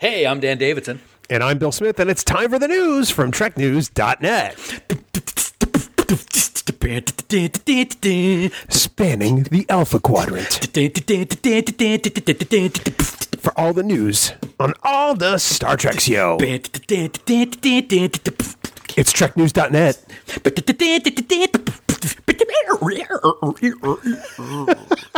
Hey, I'm Dan Davidson. And I'm Bill Smith, and it's time for the news from TrekNews.net. Spanning the Alpha Quadrant. For all the news on all the Star Treks, yo. It's TrekNews.net.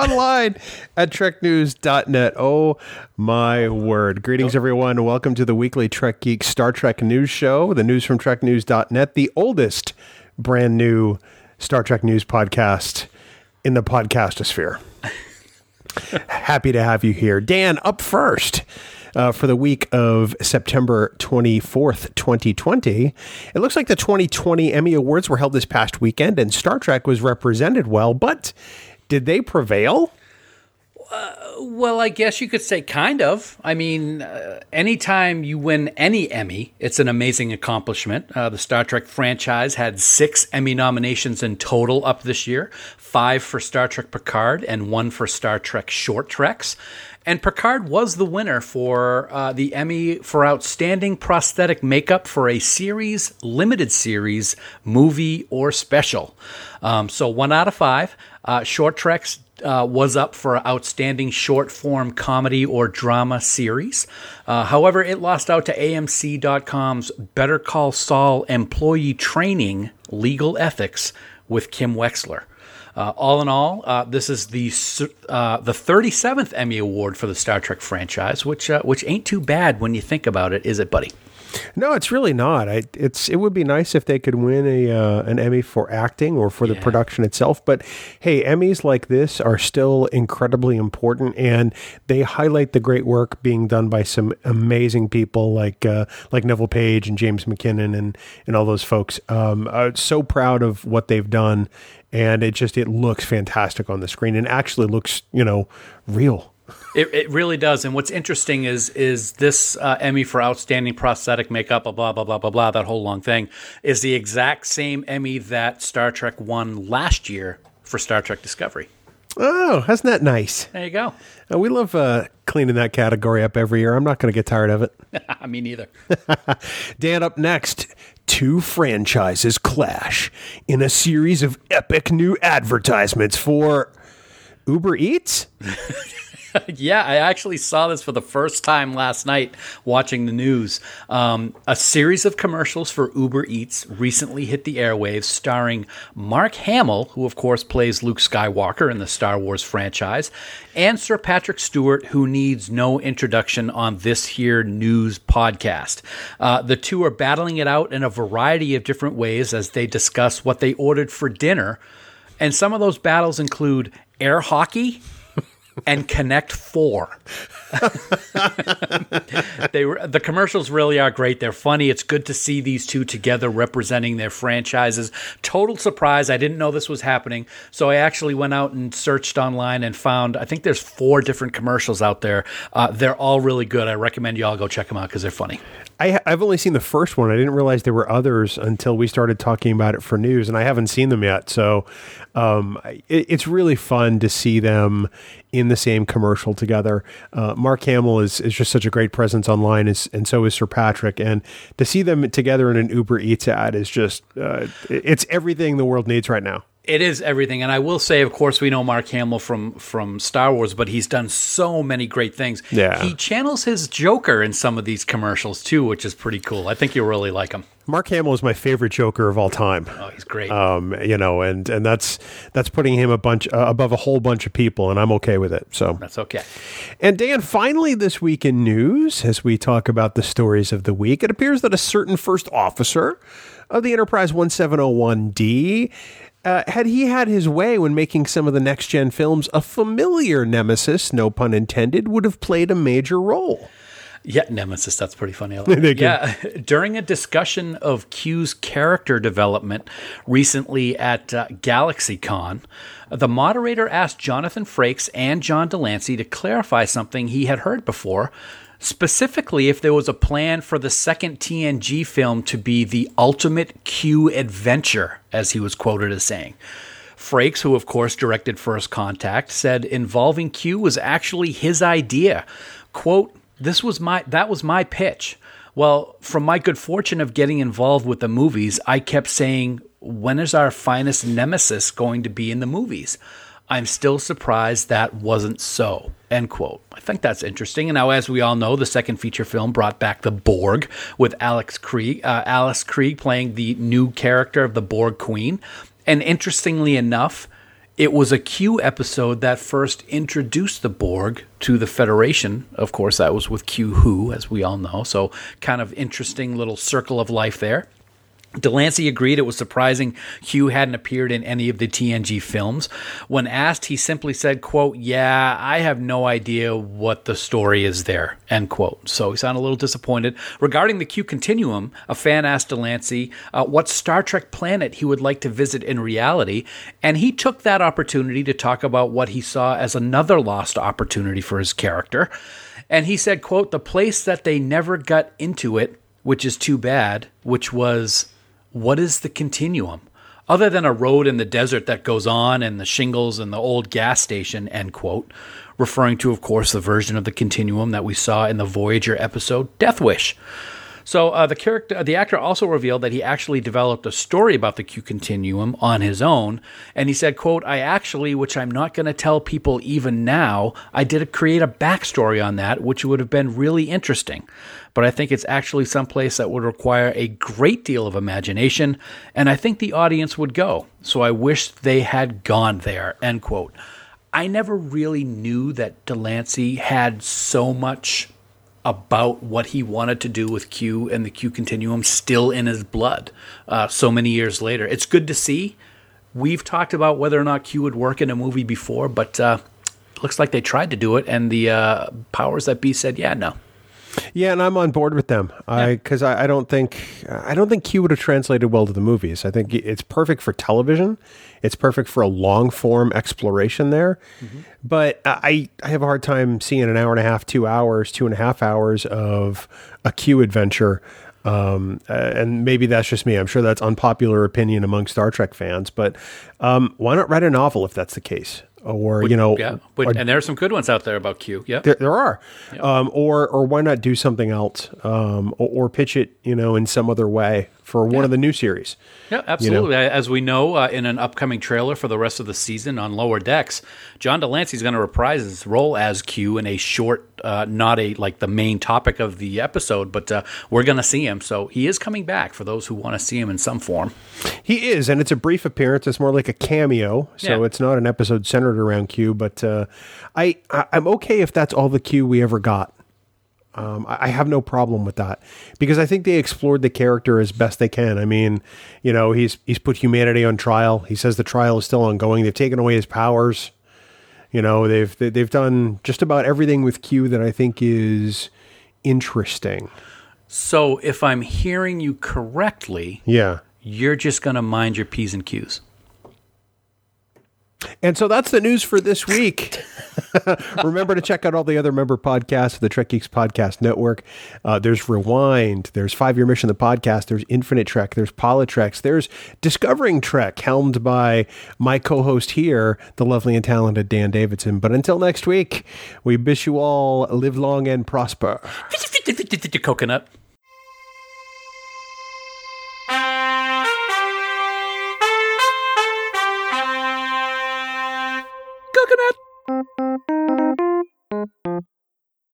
Online at treknews.net. Oh my word. Greetings, everyone. Welcome to the weekly Trek Geek Star Trek news show, the news from treknews.net, the oldest brand new Star Trek news podcast in the podcastosphere. Happy to have you here. Dan, up first uh, for the week of September 24th, 2020. It looks like the 2020 Emmy Awards were held this past weekend, and Star Trek was represented well, but did they prevail? Well, I guess you could say kind of. I mean, uh, anytime you win any Emmy, it's an amazing accomplishment. Uh, the Star Trek franchise had six Emmy nominations in total up this year five for Star Trek Picard and one for Star Trek Short Treks. And Picard was the winner for uh, the Emmy for Outstanding Prosthetic Makeup for a series, limited series, movie, or special. Um, so one out of five. Uh, short Treks uh, was up for Outstanding Short Form Comedy or Drama Series. Uh, however, it lost out to AMC.com's Better Call Saul Employee Training Legal Ethics with Kim Wexler. Uh, all in all, uh, this is the uh, the 37th Emmy Award for the Star Trek franchise, which uh, which ain't too bad when you think about it, is it, buddy? No, it's really not. I, it's it would be nice if they could win a uh, an Emmy for acting or for the Yeah. production itself. But hey, Emmys like this are still incredibly important, and they highlight the great work being done by some amazing people like uh, like Neville Page and James MacKinnon and and all those folks. Um, I'm so proud of what they've done, and it just it looks fantastic on the screen, and actually looks you know real. It, it really does. And what's interesting is is this uh, Emmy for outstanding prosthetic makeup, blah blah blah blah blah blah. That whole long thing is the exact same Emmy that Star Trek won last year for Star Trek Discovery. Oh, isn't that nice? There you go. Uh, we love uh, cleaning that category up every year. I'm not going to get tired of it. Me neither. Dan, up next, two franchises clash in a series of epic new advertisements for Uber Eats. yeah, I actually saw this for the first time last night watching the news. Um, a series of commercials for Uber Eats recently hit the airwaves, starring Mark Hamill, who of course plays Luke Skywalker in the Star Wars franchise, and Sir Patrick Stewart, who needs no introduction on this here news podcast. Uh, the two are battling it out in a variety of different ways as they discuss what they ordered for dinner. And some of those battles include air hockey and Connect Four. they the commercials really are great. They're funny. It's good to see these two together representing their franchises. Total surprise. I didn't know this was happening, so I actually went out and searched online and found. I think there's four different commercials out there. Uh, they're all really good. I recommend you all go check them out because they're funny. I, I've only seen the first one. I didn't realize there were others until we started talking about it for news, and I haven't seen them yet. So um, it, it's really fun to see them in the same commercial together. Uh, Mark Hamill is, is just such a great presence online, is, and so is Sir Patrick. And to see them together in an Uber Eats ad is just, uh, it's everything the world needs right now. It is everything, and I will say, of course, we know Mark Hamill from from Star Wars, but he's done so many great things. Yeah. he channels his Joker in some of these commercials too, which is pretty cool. I think you'll really like him. Mark Hamill is my favorite Joker of all time. Oh, he's great. Um, you know, and and that's that's putting him a bunch uh, above a whole bunch of people, and I'm okay with it. So That's okay. And Dan, finally this week in news, as we talk about the stories of the week, it appears that a certain first officer of the Enterprise 1701D, uh, had he had his way when making some of the next gen films, a familiar nemesis, no pun intended, would have played a major role. Yeah, Nemesis. That's pretty funny. Like it. Thank you. yeah, during a discussion of Q's character development recently at uh, GalaxyCon, the moderator asked Jonathan Frakes and John de Lancie to clarify something he had heard before. Specifically, if there was a plan for the second TNG film to be the ultimate Q adventure, as he was quoted as saying. Frakes, who of course directed First Contact, said involving Q was actually his idea, quote, this was my that was my pitch. Well, from my good fortune of getting involved with the movies, I kept saying, when is our finest nemesis going to be in the movies? I'm still surprised that wasn't so. End quote. I think that's interesting. And now, as we all know, the second feature film brought back the Borg with Alex Krieg, uh, Alice Krige playing the new character of the Borg Queen. And interestingly enough, it was a Q episode that first introduced the Borg to the Federation. Of course, that was with Q Who, as we all know. So, kind of interesting little circle of life there. Delancey agreed it was surprising Q hadn't appeared in any of the TNG films. When asked, he simply said, quote, yeah, I have no idea what the story is there, end quote. So he sounded a little disappointed. Regarding the Q Continuum, a fan asked de Lancie uh, what Star Trek planet he would like to visit in reality, and he took that opportunity to talk about what he saw as another lost opportunity for his character. And he said, quote, the place that they never got into it, which is too bad, which was what is the continuum? Other than a road in the desert that goes on and the shingles and the old gas station, end quote, referring to, of course, the version of the continuum that we saw in the Voyager episode Death Wish. So uh, the character, the actor also revealed that he actually developed a story about the Q continuum on his own, and he said, "quote I actually, which I'm not going to tell people even now, I did create a backstory on that, which would have been really interesting." But I think it's actually someplace that would require a great deal of imagination, and I think the audience would go. So I wish they had gone there. End quote. I never really knew that de Lancie had so much about what he wanted to do with Q and the Q continuum still in his blood uh, so many years later. It's good to see. We've talked about whether or not Q would work in a movie before, but uh, looks like they tried to do it, and the uh, powers that be said, "Yeah, no." Yeah, and I'm on board with them. I because I, I, don't think I don't think Q would have translated well to the movies. I think it's perfect for television. It's perfect for a long form exploration there. Mm-hmm. But I I have a hard time seeing an hour and a half, two hours, two and a half hours of a Q adventure. Um, and maybe that's just me. I'm sure that's unpopular opinion among Star Trek fans. But um, why not write a novel if that's the case? Or Would, you know, yeah. Would, and there are some good ones out there about Q. Yeah, there, there are. Yep. Um, or or why not do something else, um, or, or, pitch it, you know, in some other way for one yeah. of the new series. Yeah, absolutely. You know? As we know uh, in an upcoming trailer for the rest of the season on Lower Decks, John de Lancie is going to reprise his role as Q in a short, uh, not a like the main topic of the episode, but uh, we're going to see him. So he is coming back for those who want to see him in some form. He is, and it's a brief appearance. It's more like a cameo, so yeah. it's not an episode centered around Q. But uh, I, I I'm okay if that's all the Q we ever got. Um, I have no problem with that because I think they explored the character as best they can. I mean, you know, he's he's put humanity on trial. He says the trial is still ongoing. They've taken away his powers. You know, they've they've done just about everything with Q that I think is interesting. So, if I'm hearing you correctly, yeah, you're just going to mind your p's and q's. And so that's the news for this week. Remember to check out all the other member podcasts of the Trek Geeks Podcast Network. Uh, there's Rewind, there's Five Year Mission, the podcast, there's Infinite Trek, there's Politreks, there's Discovering Trek, helmed by my co host here, the lovely and talented Dan Davidson. But until next week, we wish you all live long and prosper. Coconut.